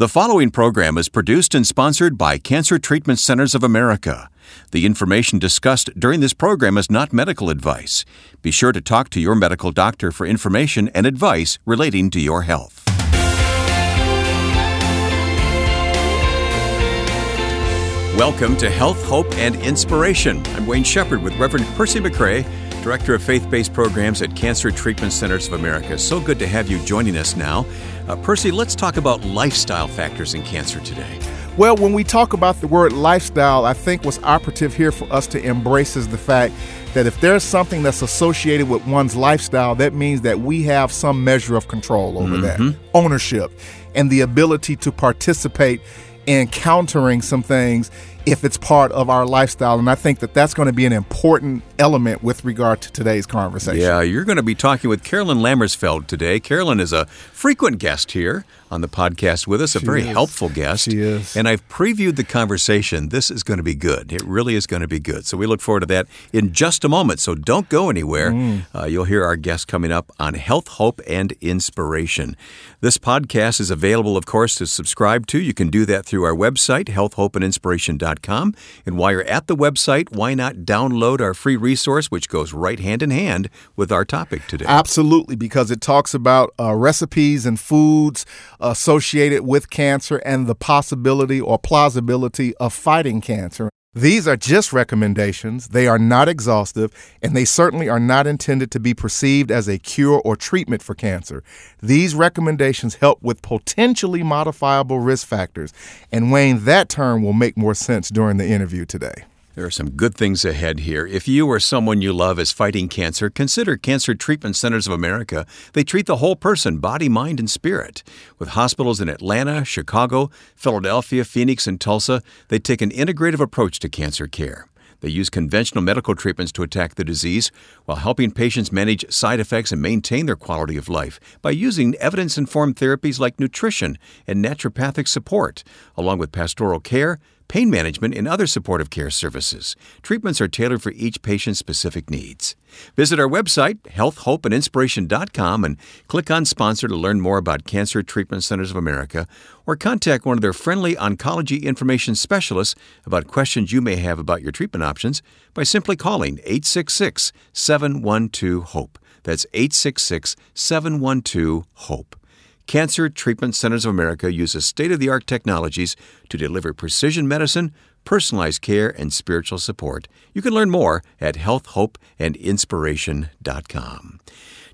The following program is produced and sponsored by Cancer Treatment Centers of America. The information discussed during this program is not medical advice. Be sure to talk to your medical doctor for information and advice relating to your health. Welcome to Health, Hope, and Inspiration. I'm Wayne Shepherd with Reverend Percy McCray, Director of Faith Based Programs at Cancer Treatment Centers of America. So good to have you joining us now. Uh, Percy, let's talk about lifestyle factors in cancer today. Well, when we talk about the word lifestyle, I think what's operative here for us to embrace is the fact that if there's something that's associated with one's lifestyle, that means that we have some measure of control over mm-hmm. that, ownership, and the ability to participate in countering some things if it's part of our lifestyle. And I think that that's going to be an important element with regard to today's conversation. Yeah, you're going to be talking with Carolyn Lammersfeld today. Carolyn is a frequent guest here on the podcast with us, a she very is. helpful guest. She is. And I've previewed the conversation. This is going to be good. It really is going to be good. So we look forward to that in just a moment. So don't go anywhere. Mm. Uh, you'll hear our guest coming up on health, hope, and inspiration. This podcast is available, of course, to subscribe to. You can do that through our website, healthhopeandinspiration.com. And while you're at the website, why not download our free resource, which goes right hand in hand with our topic today? Absolutely, because it talks about uh, recipes and foods associated with cancer and the possibility or plausibility of fighting cancer. These are just recommendations. They are not exhaustive, and they certainly are not intended to be perceived as a cure or treatment for cancer. These recommendations help with potentially modifiable risk factors. And Wayne, that term will make more sense during the interview today. There are some good things ahead here. If you or someone you love is fighting cancer, consider Cancer Treatment Centers of America. They treat the whole person, body, mind, and spirit. With hospitals in Atlanta, Chicago, Philadelphia, Phoenix, and Tulsa, they take an integrative approach to cancer care. They use conventional medical treatments to attack the disease while helping patients manage side effects and maintain their quality of life by using evidence informed therapies like nutrition and naturopathic support, along with pastoral care pain management, and other supportive care services. Treatments are tailored for each patient's specific needs. Visit our website, healthhopeandinspiration.com, and click on Sponsor to learn more about Cancer Treatment Centers of America, or contact one of their friendly oncology information specialists about questions you may have about your treatment options by simply calling 866 712 HOPE. That's 866 712 HOPE. Cancer Treatment Centers of America uses state of the art technologies to deliver precision medicine, personalized care, and spiritual support. You can learn more at healthhopeandinspiration.com.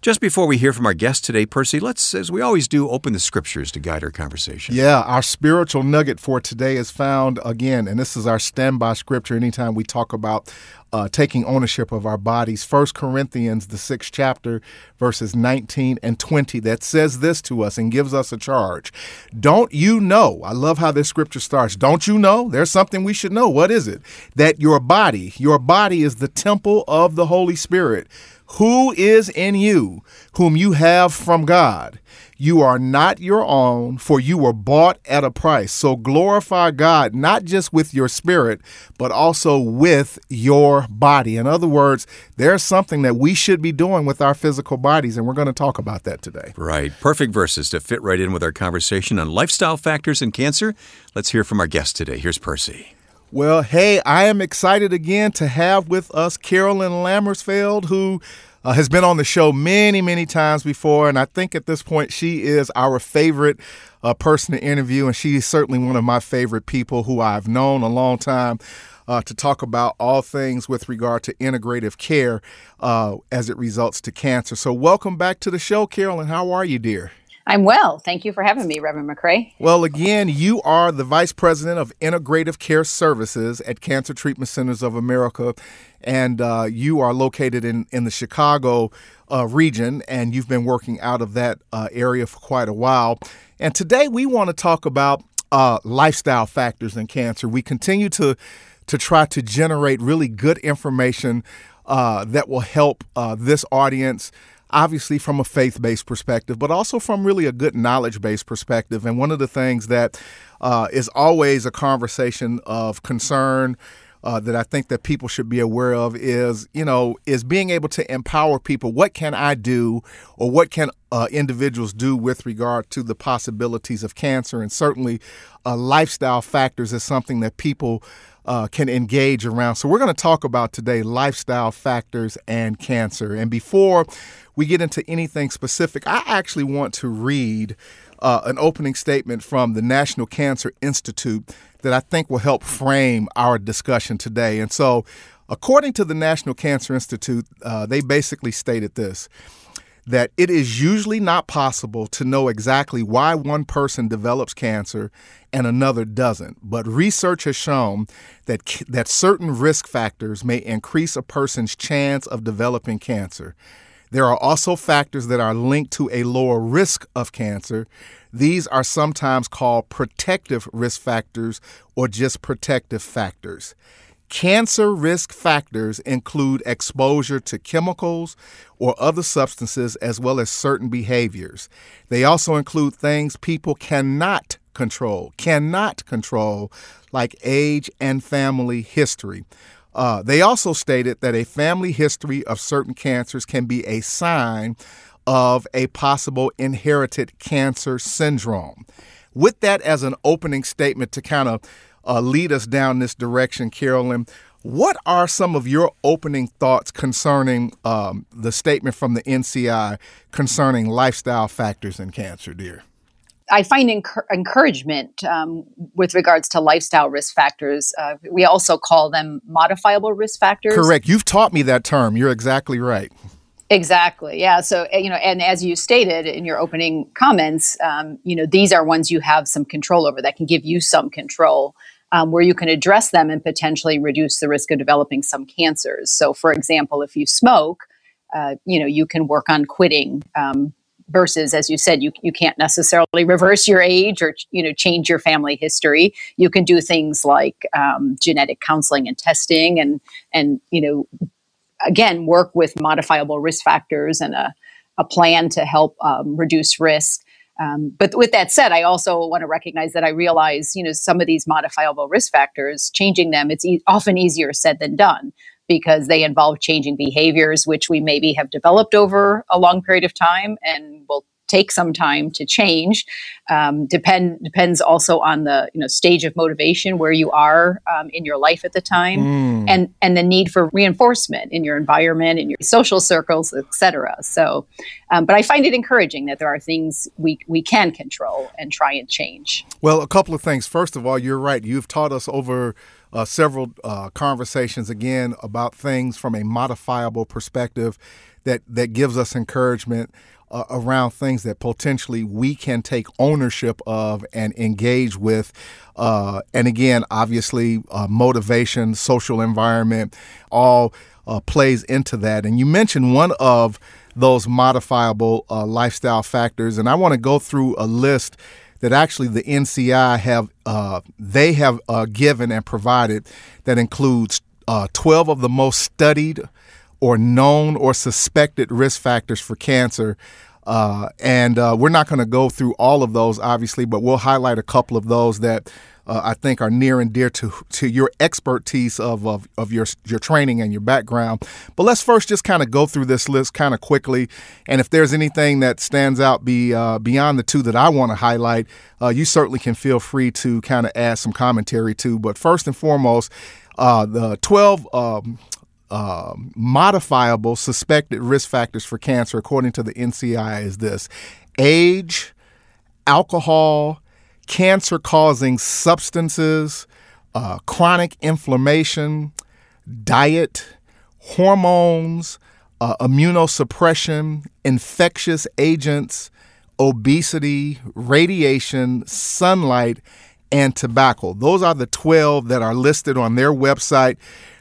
Just before we hear from our guest today, Percy, let's, as we always do, open the scriptures to guide our conversation. Yeah, our spiritual nugget for today is found again, and this is our standby scripture anytime we talk about uh, taking ownership of our bodies. First Corinthians, the sixth chapter, verses 19 and 20, that says this to us and gives us a charge. Don't you know? I love how this scripture starts. Don't you know? There's something we should know. What is it? That your body, your body is the temple of the Holy Spirit who is in you, whom you have from God. You are not your own, for you were bought at a price. So glorify God, not just with your spirit, but also with your body. In other words, there's something that we should be doing with our physical bodies, and we're going to talk about that today. Right. Perfect verses to fit right in with our conversation on lifestyle factors in cancer. Let's hear from our guest today. Here's Percy. Well, hey, I am excited again to have with us Carolyn Lammersfeld, who uh, has been on the show many, many times before. And I think at this point, she is our favorite uh, person to interview. And she's certainly one of my favorite people who I've known a long time. Uh, to talk about all things with regard to integrative care uh, as it results to cancer. So, welcome back to the show, Carolyn. How are you, dear? I'm well. Thank you for having me, Reverend McCray. Well, again, you are the Vice President of Integrative Care Services at Cancer Treatment Centers of America, and uh, you are located in, in the Chicago uh, region, and you've been working out of that uh, area for quite a while. And today we want to talk about uh, lifestyle factors in cancer. We continue to to try to generate really good information uh, that will help uh, this audience obviously from a faith based perspective, but also from really a good knowledge based perspective. And one of the things that uh, is always a conversation of concern. uh, that I think that people should be aware of is, you know, is being able to empower people. What can I do, or what can uh, individuals do with regard to the possibilities of cancer? And certainly, uh, lifestyle factors is something that people uh, can engage around. So we're going to talk about today lifestyle factors and cancer. And before we get into anything specific, I actually want to read. Uh, an opening statement from the National Cancer Institute that I think will help frame our discussion today. And so, according to the National Cancer Institute, uh, they basically stated this that it is usually not possible to know exactly why one person develops cancer and another doesn't. But research has shown that that certain risk factors may increase a person's chance of developing cancer. There are also factors that are linked to a lower risk of cancer. These are sometimes called protective risk factors or just protective factors. Cancer risk factors include exposure to chemicals or other substances as well as certain behaviors. They also include things people cannot control, cannot control, like age and family history. Uh, they also stated that a family history of certain cancers can be a sign of a possible inherited cancer syndrome. With that as an opening statement to kind of uh, lead us down this direction, Carolyn, what are some of your opening thoughts concerning um, the statement from the NCI concerning lifestyle factors in cancer, dear? I find encouragement um, with regards to lifestyle risk factors. Uh, we also call them modifiable risk factors. Correct. You've taught me that term. You're exactly right. Exactly. Yeah. So, eh, you know, and as you stated in your opening comments, um, you know, these are ones you have some control over that can give you some control um, where you can address them and potentially reduce the risk of developing some cancers. So, for example, if you smoke, uh, you know, you can work on quitting um, versus as you said you, you can't necessarily reverse your age or you know change your family history you can do things like um, genetic counseling and testing and and you know again work with modifiable risk factors and a, a plan to help um, reduce risk um, but with that said, I also want to recognize that I realize, you know, some of these modifiable risk factors, changing them, it's e- often easier said than done because they involve changing behaviors, which we maybe have developed over a long period of time and will take some time to change. Um, depend depends also on the you know stage of motivation where you are um, in your life at the time, mm. and and the need for reinforcement in your environment, in your social circles, etc. So, um, but I find it encouraging that there are things we we can control and try and change. Well, a couple of things. First of all, you're right. You've taught us over uh, several uh, conversations again about things from a modifiable perspective that that gives us encouragement uh, around things that potentially we can take ownership of and engage with. Uh, and again, obviously, uh, motivation, social environment, all uh, plays into that. And you mentioned one of those modifiable lifestyle factors, and I want to go through a list that actually the NCI have uh, they have uh, given and provided that includes uh, 12 of the most studied or known or suspected risk factors for cancer. Uh, and uh, we're not going to go through all of those, obviously, but we'll highlight a couple of those that uh, I think are near and dear to to your expertise of, of of your your training and your background. But let's first just kind of go through this list kind of quickly, and if there's anything that stands out be uh, beyond the two that I want to highlight, uh, you certainly can feel free to kind of add some commentary to. But first and foremost, uh, the 12 um, uh, modifiable suspected risk factors for cancer, according to the NCI, is this age, alcohol, cancer causing substances, uh, chronic inflammation, diet, hormones, uh, immunosuppression, infectious agents, obesity, radiation, sunlight, and tobacco. Those are the 12 that are listed on their website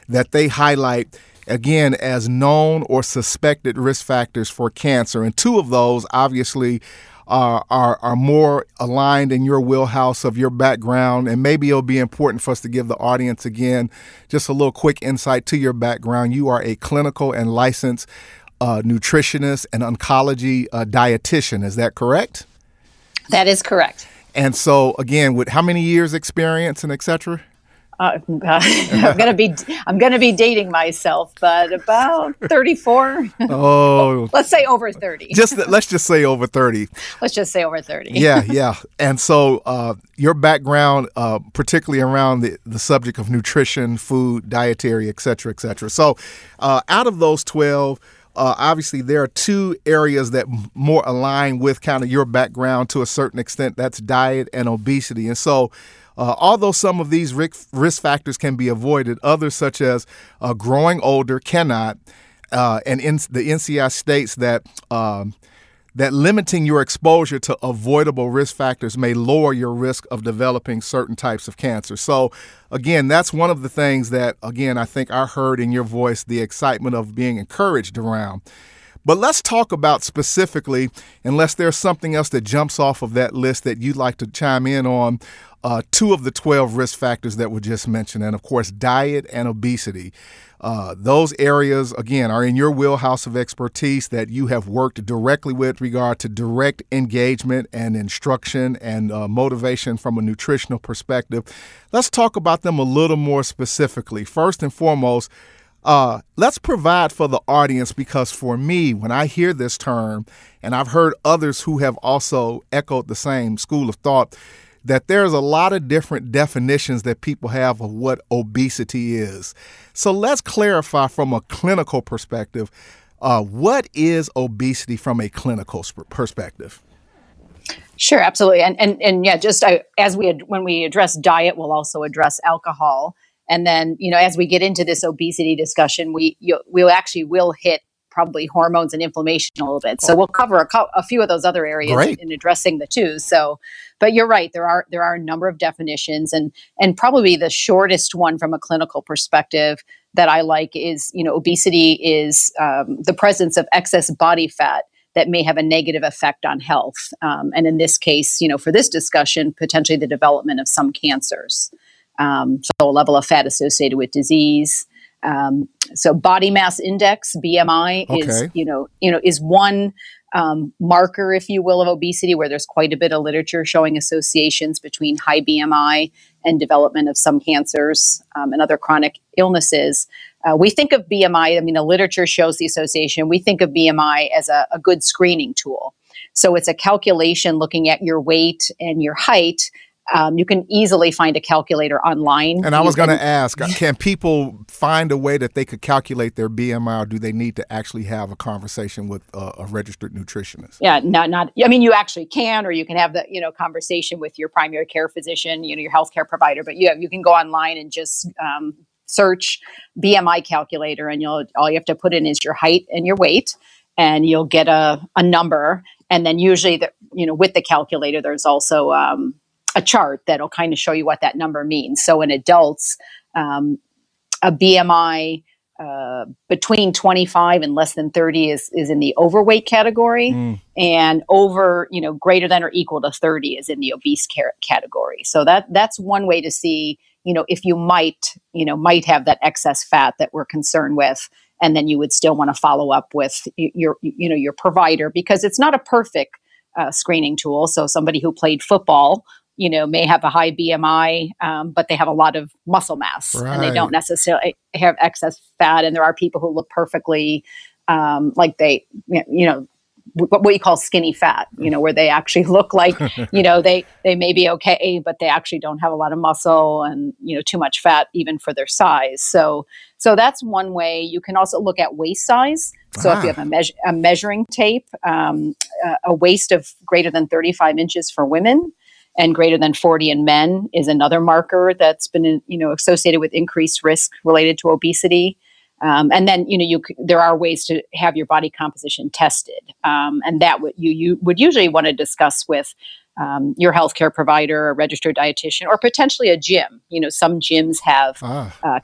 that they highlight again as known or suspected risk factors for cancer. And two of those, obviously, are, are, are more aligned in your wheelhouse of your background. And maybe it'll be important for us to give the audience again just a little quick insight to your background. You are a clinical and licensed uh, nutritionist and oncology uh, dietitian. Is that correct? That is correct. And so, again, with how many years experience and et cetera? Uh, I'm gonna be I'm gonna be dating myself, but about 34. Oh, let's say over 30. Just let's just say over 30. Let's just say over 30. yeah, yeah. And so uh, your background, uh, particularly around the, the subject of nutrition, food, dietary, et cetera, et cetera. So, uh, out of those 12. Uh, obviously, there are two areas that more align with kind of your background to a certain extent. That's diet and obesity. And so, uh, although some of these risk factors can be avoided, others, such as uh, growing older, cannot. Uh, and in, the NCI states that um, that limiting your exposure to avoidable risk factors may lower your risk of developing certain types of cancer. So, again, that's one of the things that, again, I think I heard in your voice the excitement of being encouraged around. But let's talk about specifically, unless there's something else that jumps off of that list that you'd like to chime in on, uh, two of the 12 risk factors that were just mentioned, and of course, diet and obesity. Uh, those areas, again, are in your wheelhouse of expertise that you have worked directly with regard to direct engagement and instruction and uh, motivation from a nutritional perspective. Let's talk about them a little more specifically. First and foremost, uh, let's provide for the audience because for me, when I hear this term, and I've heard others who have also echoed the same school of thought, that there's a lot of different definitions that people have of what obesity is. So let's clarify from a clinical perspective uh, what is obesity from a clinical perspective? Sure, absolutely, and and and yeah, just I, as we when we address diet, we'll also address alcohol, and then you know as we get into this obesity discussion, we you, we'll actually will hit probably hormones and inflammation a little bit. So we'll cover a, co- a few of those other areas Great. in addressing the two. So, but you're right. There are there are a number of definitions, and and probably the shortest one from a clinical perspective that I like is you know obesity is um, the presence of excess body fat that may have a negative effect on health. Um, and in this case, you know, for this discussion, potentially the development of some cancers. Um, so a level of fat associated with disease. Um, so body mass index (BMI) okay. is you know you know is one um, marker, if you will, of obesity, where there's quite a bit of literature showing associations between high BMI and development of some cancers um, and other chronic illnesses. Uh, we think of BMI. I mean, the literature shows the association. We think of BMI as a, a good screening tool. So it's a calculation looking at your weight and your height um, you can easily find a calculator online. And I was going to ask, can people find a way that they could calculate their BMI, or do they need to actually have a conversation with a, a registered nutritionist? Yeah, not not. I mean, you actually can, or you can have the you know conversation with your primary care physician, you know, your healthcare provider. But you have, you can go online and just um, search BMI calculator, and you'll all you have to put in is your height and your weight, and you'll get a a number. And then usually, the, you know, with the calculator, there's also um, a chart that'll kind of show you what that number means. So in adults, um, a BMI uh, between 25 and less than 30 is is in the overweight category, mm. and over you know greater than or equal to 30 is in the obese category. So that that's one way to see you know if you might you know might have that excess fat that we're concerned with and then you would still want to follow up with your you know your provider because it's not a perfect uh, screening tool so somebody who played football you know, may have a high BMI, um, but they have a lot of muscle mass right. and they don't necessarily have excess fat. And there are people who look perfectly um, like they, you know, what you call skinny fat, you know, where they actually look like, you know, they they may be okay, but they actually don't have a lot of muscle and you know too much fat even for their size. So so that's one way. You can also look at waist size. So ah. if you have a, measure, a measuring tape, um, a waist of greater than 35 inches for women, and greater than 40 in men is another marker that's been you know associated with increased risk related to obesity. Um, and then you know you there are ways to have your body composition tested. Um, and that would you you would usually want to discuss with um, your healthcare provider, a registered dietitian, or potentially a gym. You know, some gyms have ah. uh,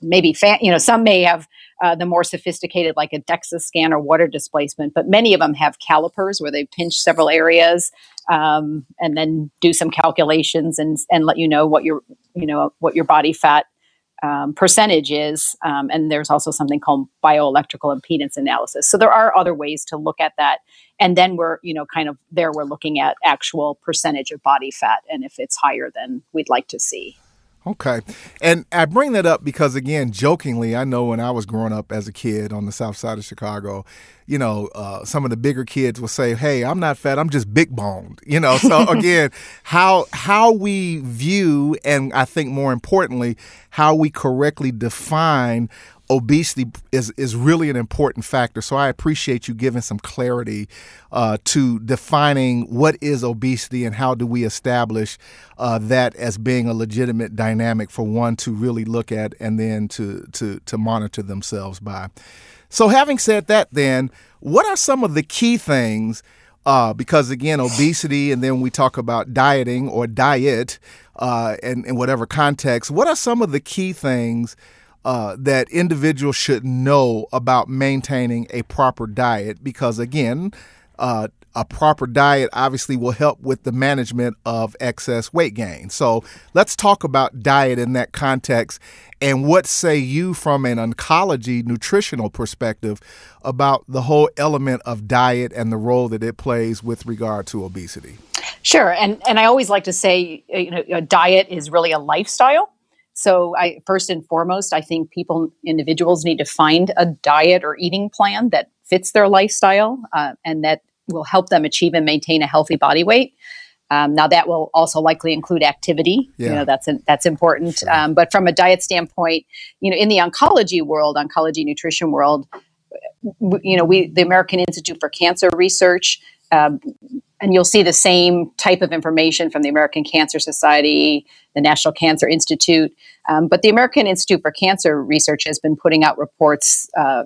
maybe fa- you know some may have uh, the more sophisticated, like a DEXA scan or water displacement, but many of them have calipers where they pinch several areas um, and then do some calculations and and let you know what your you know what your body fat um, percentage is. Um, and there's also something called bioelectrical impedance analysis. So there are other ways to look at that. And then we're, you know, kind of there we're looking at actual percentage of body fat and if it's higher than we'd like to see. Okay. And I bring that up because, again, jokingly, I know when I was growing up as a kid on the south side of Chicago, you know, uh, some of the bigger kids will say, "Hey, I'm not fat. I'm just big boned." You know. So again, how how we view, and I think more importantly, how we correctly define obesity is is really an important factor. So I appreciate you giving some clarity uh, to defining what is obesity and how do we establish uh, that as being a legitimate dynamic for one to really look at and then to to to monitor themselves by. So having said that, then what are some of the key things? Uh, because again, obesity, and then we talk about dieting or diet, uh, and in whatever context. What are some of the key things? Uh, that individuals should know about maintaining a proper diet because, again, uh, a proper diet obviously will help with the management of excess weight gain. So let's talk about diet in that context. And what say you from an oncology nutritional perspective about the whole element of diet and the role that it plays with regard to obesity? Sure, and and I always like to say, you know, a diet is really a lifestyle. So, I first and foremost, I think people, individuals, need to find a diet or eating plan that fits their lifestyle uh, and that will help them achieve and maintain a healthy body weight. Um, now, that will also likely include activity. Yeah. You know, that's that's important. Sure. Um, but from a diet standpoint, you know, in the oncology world, oncology nutrition world, you know, we the American Institute for Cancer Research um, and you'll see the same type of information from the American Cancer Society, the National Cancer Institute. Um, but the American Institute for Cancer Research has been putting out reports uh,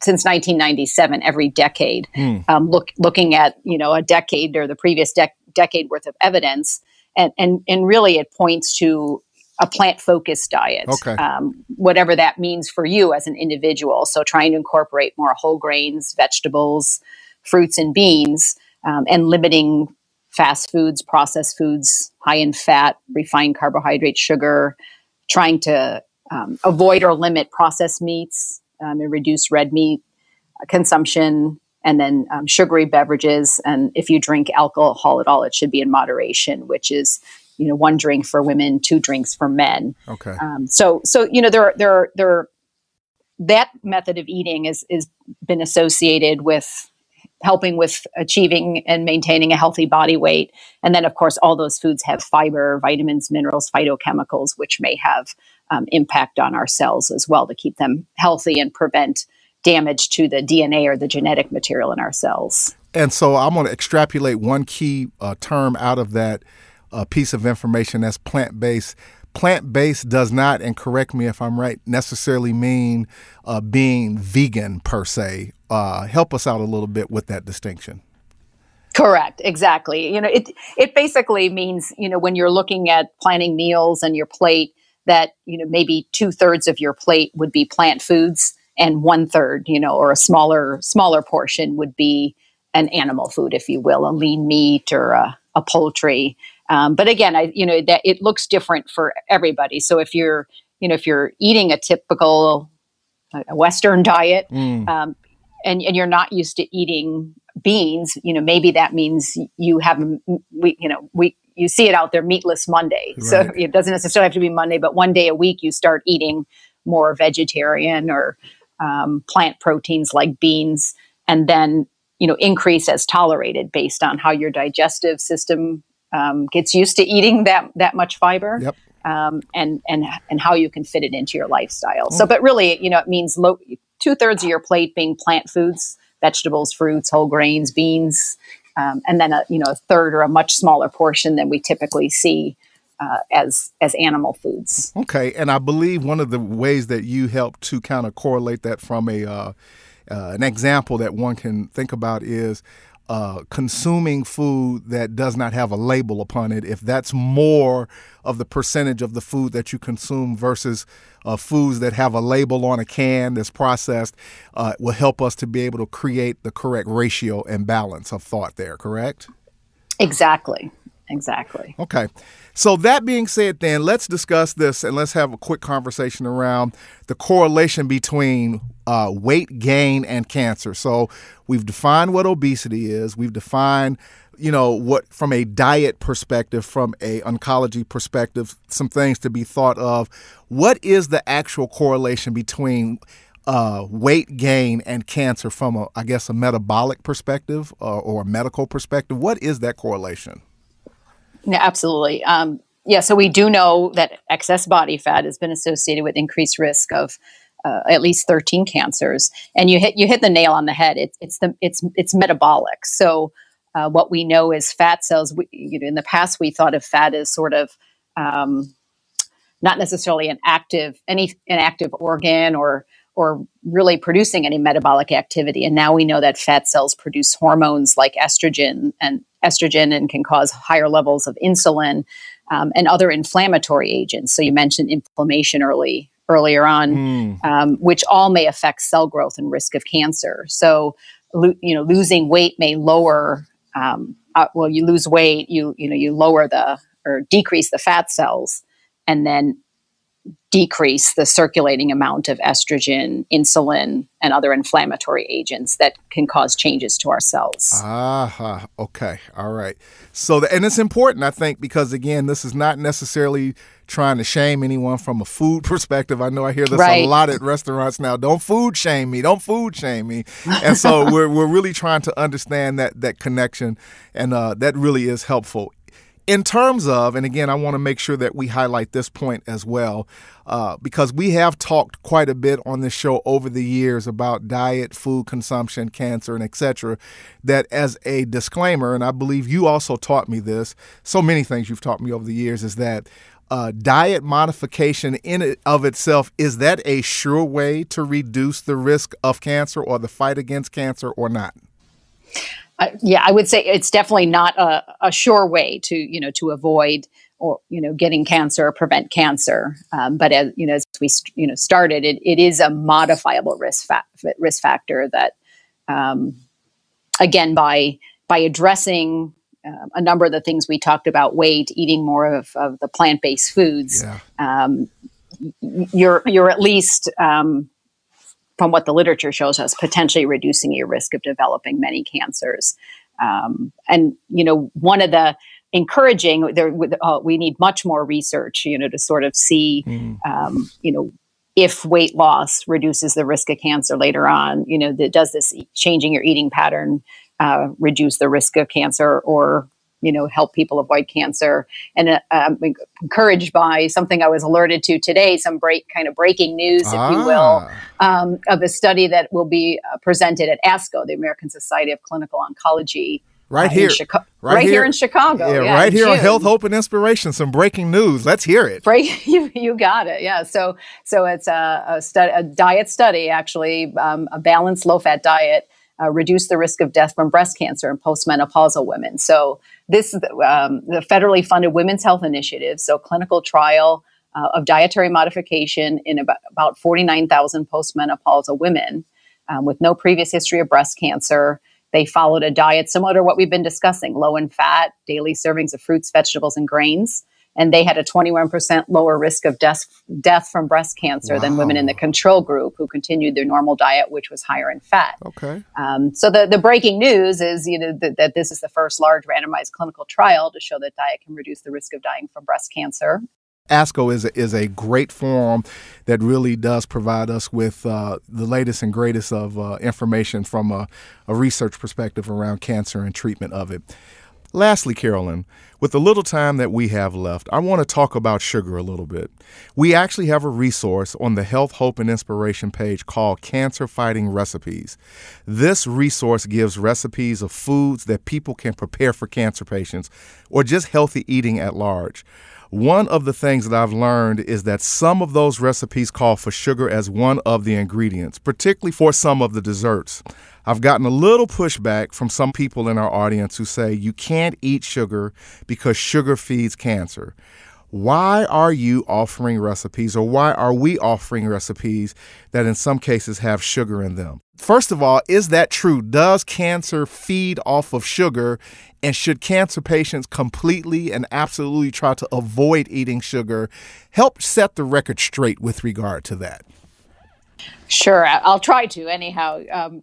since 1997, every decade, mm. um, look, looking at you know a decade or the previous dec- decade worth of evidence, and and and really it points to a plant focused diet, okay. um, whatever that means for you as an individual. So trying to incorporate more whole grains, vegetables, fruits, and beans um, and limiting fast foods, processed foods, high in fat, refined carbohydrate, sugar, trying to um, avoid or limit processed meats um, and reduce red meat consumption, and then um, sugary beverages. And if you drink alcohol at all, it should be in moderation, which is you know one drink for women, two drinks for men. Okay. Um, so so you know there there there that method of eating is is been associated with helping with achieving and maintaining a healthy body weight. And then, of course, all those foods have fiber, vitamins, minerals, phytochemicals, which may have um, impact on our cells as well to keep them healthy and prevent damage to the DNA or the genetic material in our cells. And so I'm going to extrapolate one key uh, term out of that uh, piece of information that's plant based plant based does not, and correct me if I'm right, necessarily mean uh, being vegan per se. Uh, help us out a little bit with that distinction. Correct, exactly. You know, it it basically means you know when you're looking at planning meals and your plate that you know maybe two thirds of your plate would be plant foods and one third, you know, or a smaller smaller portion would be an animal food, if you will, a lean meat or a, a poultry. Um, but again, I you know that it looks different for everybody. So if you're you know if you're eating a typical uh, Western diet, mm. um, and and you're not used to eating beans, you know maybe that means you have we you know we you see it out there meatless Monday. Right. So it doesn't necessarily have to be Monday, but one day a week you start eating more vegetarian or um, plant proteins like beans, and then you know increase as tolerated based on how your digestive system um, gets used to eating that that much fiber. Yep. Um, and and and how you can fit it into your lifestyle. So, but really, you know, it means low, two thirds of your plate being plant foods, vegetables, fruits, whole grains, beans, um, and then a you know a third or a much smaller portion than we typically see uh, as as animal foods. Okay, and I believe one of the ways that you help to kind of correlate that from a uh, uh, an example that one can think about is uh, consuming food that does not have a label upon it, if that's more of the percentage of the food that you consume versus uh, foods that have a label on a can that's processed, uh, will help us to be able to create the correct ratio and balance of thought there, correct? Exactly. Exactly. Okay. So, that being said, then let's discuss this and let's have a quick conversation around the correlation between uh, weight gain and cancer. So, we've defined what obesity is, we've defined you know what from a diet perspective from a oncology perspective some things to be thought of what is the actual correlation between uh, weight gain and cancer from a i guess a metabolic perspective uh, or a medical perspective what is that correlation absolutely. Um, yeah, so we do know that excess body fat has been associated with increased risk of uh, at least 13 cancers. And you hit you hit the nail on the head. It, it's the it's it's metabolic. So uh, what we know is fat cells. We, you know, in the past, we thought of fat as sort of um, not necessarily an active any an active organ or or really producing any metabolic activity. And now we know that fat cells produce hormones like estrogen and estrogen and can cause higher levels of insulin um, and other inflammatory agents. So you mentioned inflammation early earlier on, mm. um, which all may affect cell growth and risk of cancer. So lo- you know, losing weight may lower. Um, uh, well, you lose weight, you you know, you lower the or decrease the fat cells, and then decrease the circulating amount of estrogen, insulin, and other inflammatory agents that can cause changes to our cells. Ah, okay. All right. So, the, and it's important, I think, because again, this is not necessarily trying to shame anyone from a food perspective. I know I hear this right. a lot at restaurants now. Don't food shame me. Don't food shame me. And so we're, we're really trying to understand that that connection, and uh, that really is helpful in terms of, and again, I want to make sure that we highlight this point as well, uh, because we have talked quite a bit on this show over the years about diet, food consumption, cancer, and etc. That as a disclaimer, and I believe you also taught me this. So many things you've taught me over the years is that uh, diet modification in it of itself is that a sure way to reduce the risk of cancer or the fight against cancer or not? Yeah, I would say it's definitely not a, a, sure way to you know to avoid or you know getting cancer or prevent cancer. Um, but as you know, as we you know started, it, it is a modifiable risk fa- risk factor that um, again by by addressing uh, a number of the things we talked about, weight, eating more of, of the plant based foods, yeah. um, you're you're at least um, from what the literature shows us, potentially reducing your risk of developing many cancers. Um, and you know, one of the encouraging there, uh, we need much more research, you know, to sort of see, mm. um, you know, if weight loss reduces the risk of cancer later on. You know, the, does this changing your eating pattern uh, reduce the risk of cancer or you know help people avoid cancer and uh, I'm encouraged by something i was alerted to today some break kind of breaking news if ah. you will ah. um, of a study that will be uh, presented at asco the american society of clinical oncology Right uh, here, Chica- right, right here. here. in Chicago. Yeah, yeah right here June. on Health, Hope, and Inspiration. Some breaking news. Let's hear it. Break, you, you got it. Yeah. So, so it's a, a, stu- a diet study, actually, um, a balanced low fat diet uh, reduce the risk of death from breast cancer in postmenopausal women. So this is um, the federally funded Women's Health Initiative. So clinical trial uh, of dietary modification in about, about 49,000 postmenopausal women um, with no previous history of breast cancer. They followed a diet similar to what we've been discussing, low in fat, daily servings of fruits, vegetables, and grains and they had a 21% lower risk of death, death from breast cancer wow. than women in the control group who continued their normal diet, which was higher in fat. Okay. Um, so the, the breaking news is you know th- that this is the first large randomized clinical trial to show that diet can reduce the risk of dying from breast cancer. ASCO is a, is a great forum that really does provide us with uh, the latest and greatest of uh, information from a, a research perspective around cancer and treatment of it. Lastly, Carolyn, with the little time that we have left, I want to talk about sugar a little bit. We actually have a resource on the Health, Hope, and Inspiration page called Cancer Fighting Recipes. This resource gives recipes of foods that people can prepare for cancer patients or just healthy eating at large. One of the things that I've learned is that some of those recipes call for sugar as one of the ingredients, particularly for some of the desserts. I've gotten a little pushback from some people in our audience who say you can't eat sugar because sugar feeds cancer. why are you offering recipes or why are we offering recipes that in some cases have sugar in them? First of all, is that true? Does cancer feed off of sugar? And should cancer patients completely and absolutely try to avoid eating sugar? Help set the record straight with regard to that. Sure, I'll try to. Anyhow, um,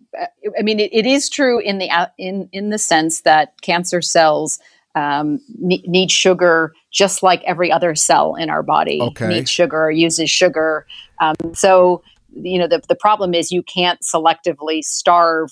I mean, it, it is true in the uh, in in the sense that cancer cells um, need sugar just like every other cell in our body okay. needs sugar uses sugar. Um, so, you know, the, the problem is you can't selectively starve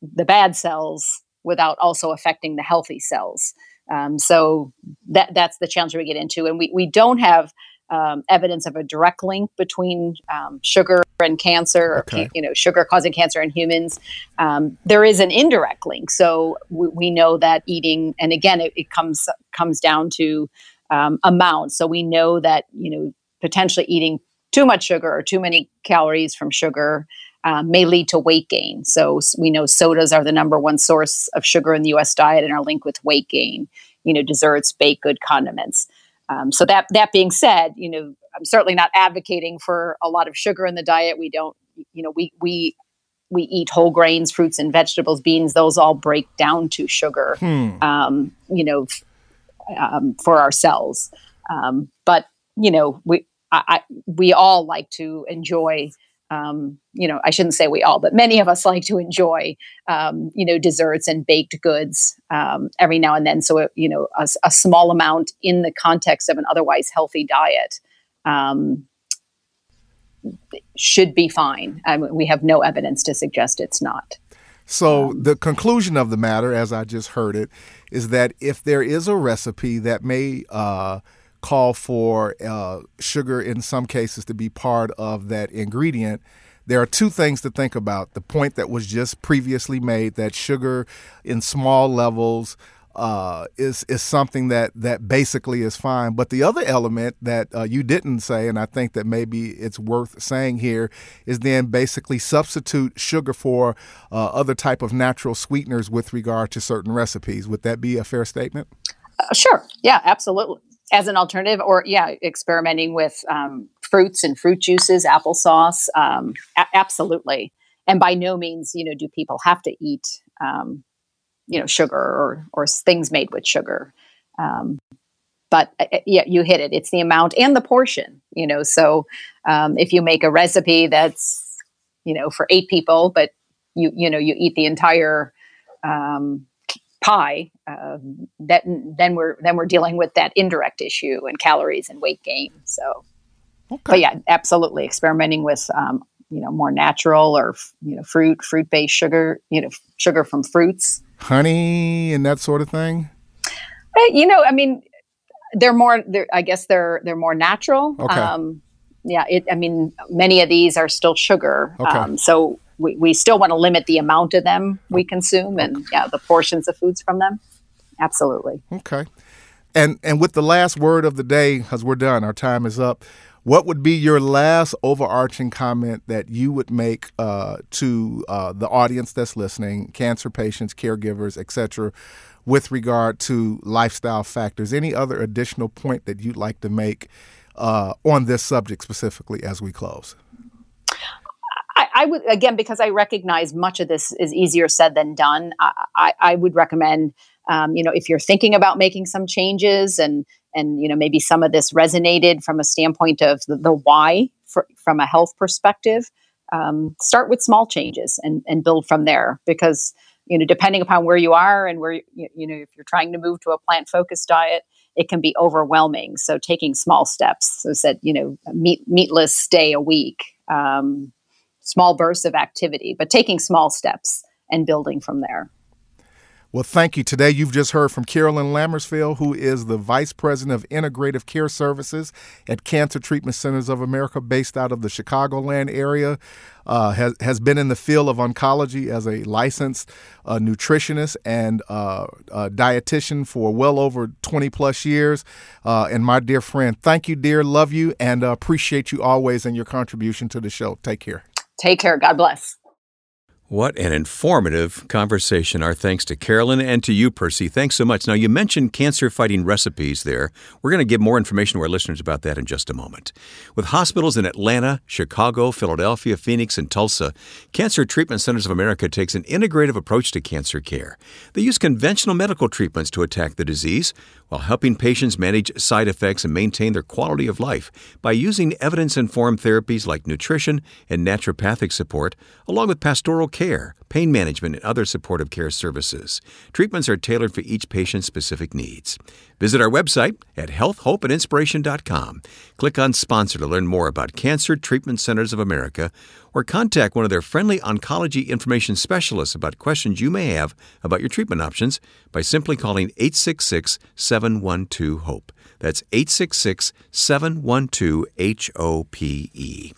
the bad cells without also affecting the healthy cells. Um, so that that's the challenge we get into, and we we don't have um, evidence of a direct link between um, sugar and cancer, okay. or you know, sugar causing cancer in humans. Um, there is an indirect link, so we, we, know that eating, and again, it, it comes comes down to um, amount. So we know that you know potentially eating too much sugar or too many calories from sugar um, may lead to weight gain. So we know sodas are the number one source of sugar in the U.S. diet and are linked with weight gain. You know, desserts, baked good condiments. Um, so that that being said, you know, I'm certainly not advocating for a lot of sugar in the diet. We don't, you know, we we we eat whole grains, fruits and vegetables, beans. Those all break down to sugar. Hmm. Um, you know, um, for our cells. Um, but you know, we I, I, we all like to enjoy um, you know, I shouldn't say we all, but many of us like to enjoy, um, you know, desserts and baked goods um, every now and then. So, it, you know, a, a, small amount in the context of an otherwise healthy diet um, should be fine. I mean, we have no evidence to suggest it's not. So, the conclusion of the matter, as I just heard it, is that if there is a recipe that may uh, call for uh, sugar in some cases to be part of that ingredient, there are two things to think about. The point that was just previously made that sugar in small levels uh, is is something that that basically is fine. But the other element that uh, you didn't say, and I think that maybe it's worth saying here, is then basically substitute sugar for uh, other type of natural sweeteners with regard to certain recipes. Would that be a fair statement? Uh, sure. Yeah, absolutely as an alternative, or yeah, experimenting with um, fruits and fruit juices, applesauce, um, a- absolutely. And by no means, you know, do people have to eat, um, you know, sugar or or things made with sugar. Um, but uh, uh, yeah, you hit it. It's the amount and the portion. You know, so um, if you make a recipe that's, you know, for eight people, but you you know you eat the entire um, pie, uh, that then we're then we're dealing with that indirect issue and calories and weight gain. So, okay. but yeah, absolutely experimenting with um, you know more natural or you know fruit fruit based sugar, you know sugar from fruits, honey, and that sort of thing. Uh, you know, I mean, they're more. They're, I guess they're they're more natural. Okay. Um, yeah, it. I mean, many of these are still sugar. Okay. Um, so we, we still want to limit the amount of them we consume and yeah, the portions of foods from them. Absolutely. Okay. And and with the last word of the day, because we're done, our time is up. What would be your last overarching comment that you would make uh, to uh, the audience that's listening, cancer patients, caregivers, etc., with regard to lifestyle factors? Any other additional point that you'd like to make uh, on this subject specifically as we close? I, I, would again because I recognize much of this is easier said than done. I, I, I would recommend, um, you know, if you're thinking about making some changes and and you know maybe some of this resonated from a standpoint of the, the why for, from a health perspective, um, start with small changes and and build from there because you know depending upon where you are and where you, you know if you're trying to move to a plant focused diet it can be overwhelming so taking small steps so said you know meat meatless day a week um, small bursts of activity, but taking small steps and building from there. Well, thank you. Today, you've just heard from Carolyn Lammersfeld, who is the Vice President of Integrative Care Services at Cancer Treatment Centers of America, based out of the Chicagoland area. Uh, has, has been in the field of oncology as a licensed uh, nutritionist and uh, dietitian for well over 20 plus years. Uh, and my dear friend, thank you, dear. Love you and appreciate you always and your contribution to the show. Take care. Take care. God bless. What an informative conversation. Our thanks to Carolyn and to you, Percy. Thanks so much. Now, you mentioned cancer fighting recipes there. We're going to give more information to our listeners about that in just a moment. With hospitals in Atlanta, Chicago, Philadelphia, Phoenix, and Tulsa, Cancer Treatment Centers of America takes an integrative approach to cancer care. They use conventional medical treatments to attack the disease while helping patients manage side effects and maintain their quality of life by using evidence informed therapies like nutrition and naturopathic support, along with pastoral care, pain management, and other supportive care services. Treatments are tailored for each patient's specific needs. Visit our website at healthhopeandinspiration.com. Click on Sponsor to learn more about Cancer Treatment Centers of America or contact one of their friendly oncology information specialists about questions you may have about your treatment options by simply calling 866 712 HOPE. That's 866 712 HOPE.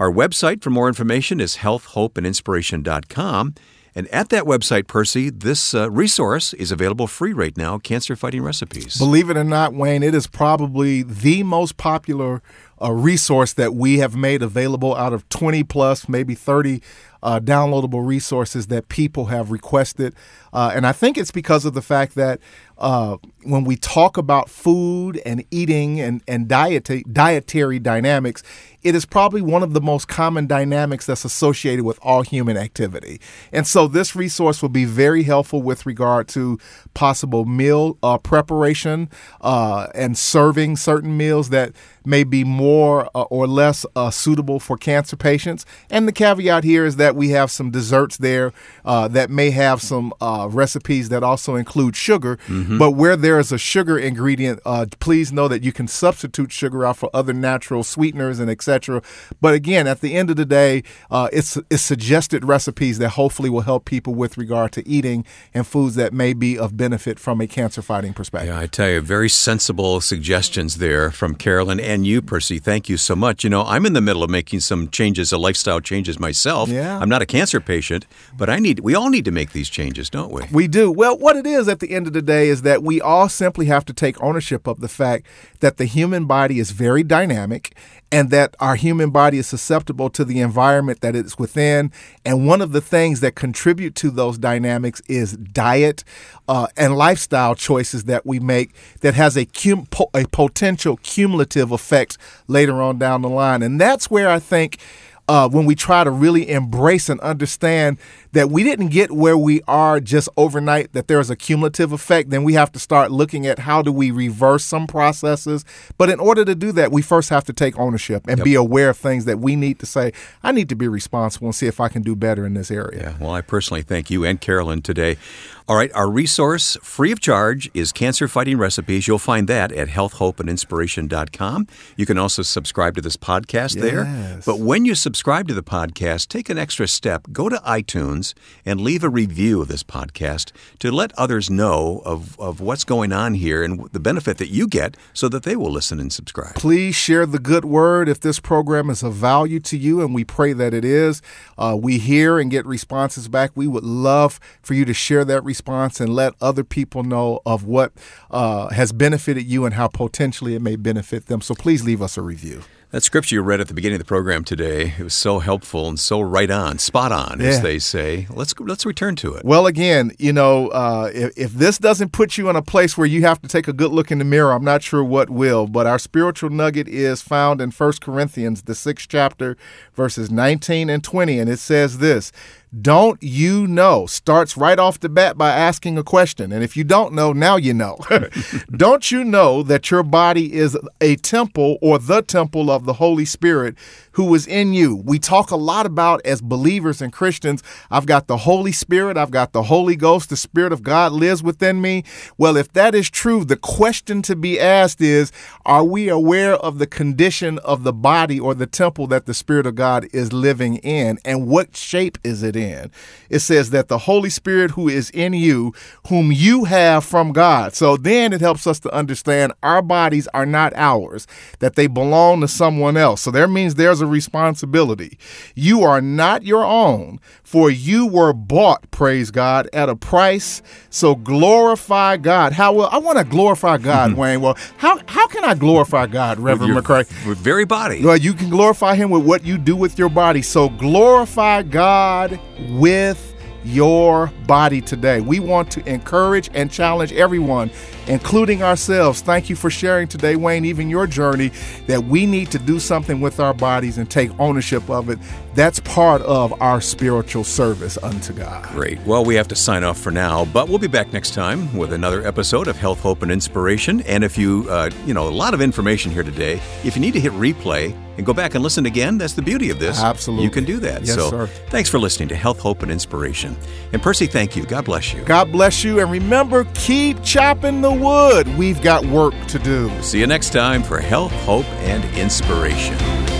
Our website for more information is healthhopeandinspiration.com. And at that website, Percy, this uh, resource is available free right now Cancer Fighting Recipes. Believe it or not, Wayne, it is probably the most popular uh, resource that we have made available out of 20 plus, maybe 30 uh, downloadable resources that people have requested. Uh, and I think it's because of the fact that uh, when we talk about food and eating and, and diet, dietary dynamics, it is probably one of the most common dynamics that's associated with all human activity. And so this resource will be very helpful with regard to possible meal uh, preparation uh, and serving certain meals that may be more uh, or less uh, suitable for cancer patients. And the caveat here is that we have some desserts there uh, that may have some uh, recipes that also include sugar. Mm-hmm. But where there is a sugar ingredient, please know that you can substitute sugar out for other natural sweeteners and etc etc. But again, at the end of the day, uh, it's it's suggested recipes that hopefully will help people with regard to eating and foods that may be of benefit from a cancer fighting perspective. Yeah, I tell you, very sensible suggestions there from Carolyn and you, Percy. Thank you so much. You know, I'm in the middle of making some changes, a lifestyle changes myself. Yeah. I'm not a cancer patient, but I need. We all need to make these changes, don't we? We do. Well, what it is at the end of the day is that we all simply have to take ownership of the fact that the human body is very dynamic and that our human body is susceptible to the environment that it's within. And one of the things that contribute to those dynamics is diet uh, and lifestyle choices that we make that has a, cum- a potential cumulative effect later on down the line. And that's where I think uh, when we try to really embrace and understand that we didn't get where we are just overnight, that there's a cumulative effect, then we have to start looking at how do we reverse some processes. But in order to do that, we first have to take ownership and yep. be aware of things that we need to say, I need to be responsible and see if I can do better in this area. Yeah, well, I personally thank you and Carolyn today. All right, our resource, free of charge, is Cancer Fighting Recipes. You'll find that at healthhopeandinspiration.com. You can also subscribe to this podcast yes. there. But when you subscribe to the podcast, take an extra step. Go to iTunes iTunes and leave a review of this podcast to let others know of, of what's going on here and the benefit that you get so that they will listen and subscribe. Please share the good word if this program is of value to you, and we pray that it is. Uh, we hear and get responses back. We would love for you to share that response and let other people know of what uh, has benefited you and how potentially it may benefit them. So please leave us a review. That scripture you read at the beginning of the program today, it was so helpful and so right on, spot on, yeah. as they say. Let's let's return to it. Well, again, you know, uh, if, if this doesn't put you in a place where you have to take a good look in the mirror, I'm not sure what will. But our spiritual nugget is found in First Corinthians, the sixth chapter, verses 19 and 20, and it says this don't you know? Starts right off the bat by asking a question. And if you don't know, now you know. don't you know that your body is a temple or the temple of the Holy Spirit who is in you? We talk a lot about as believers and Christians, I've got the Holy Spirit, I've got the Holy Ghost, the Spirit of God lives within me. Well, if that is true, the question to be asked is Are we aware of the condition of the body or the temple that the Spirit of God is living in? And what shape is it in? in. It says that the Holy Spirit who is in you, whom you have from God. So then it helps us to understand our bodies are not ours, that they belong to someone else. So there means there's a responsibility. You are not your own, for you were bought, praise God, at a price. So glorify God. How will I want to glorify God, Wayne? Well, how how can I glorify God, Reverend with McCray? With very body. Well, you can glorify him with what you do with your body. So glorify God with your body today. We want to encourage and challenge everyone, including ourselves. Thank you for sharing today, Wayne, even your journey, that we need to do something with our bodies and take ownership of it. That's part of our spiritual service unto God. Great. Well, we have to sign off for now, but we'll be back next time with another episode of Health, Hope, and Inspiration. And if you, uh, you know, a lot of information here today, if you need to hit replay, and go back and listen again, that's the beauty of this. Absolutely. You can do that. Yes, so sir. thanks for listening to Health, Hope, and Inspiration. And Percy, thank you. God bless you. God bless you. And remember, keep chopping the wood. We've got work to do. See you next time for Health, Hope, and Inspiration.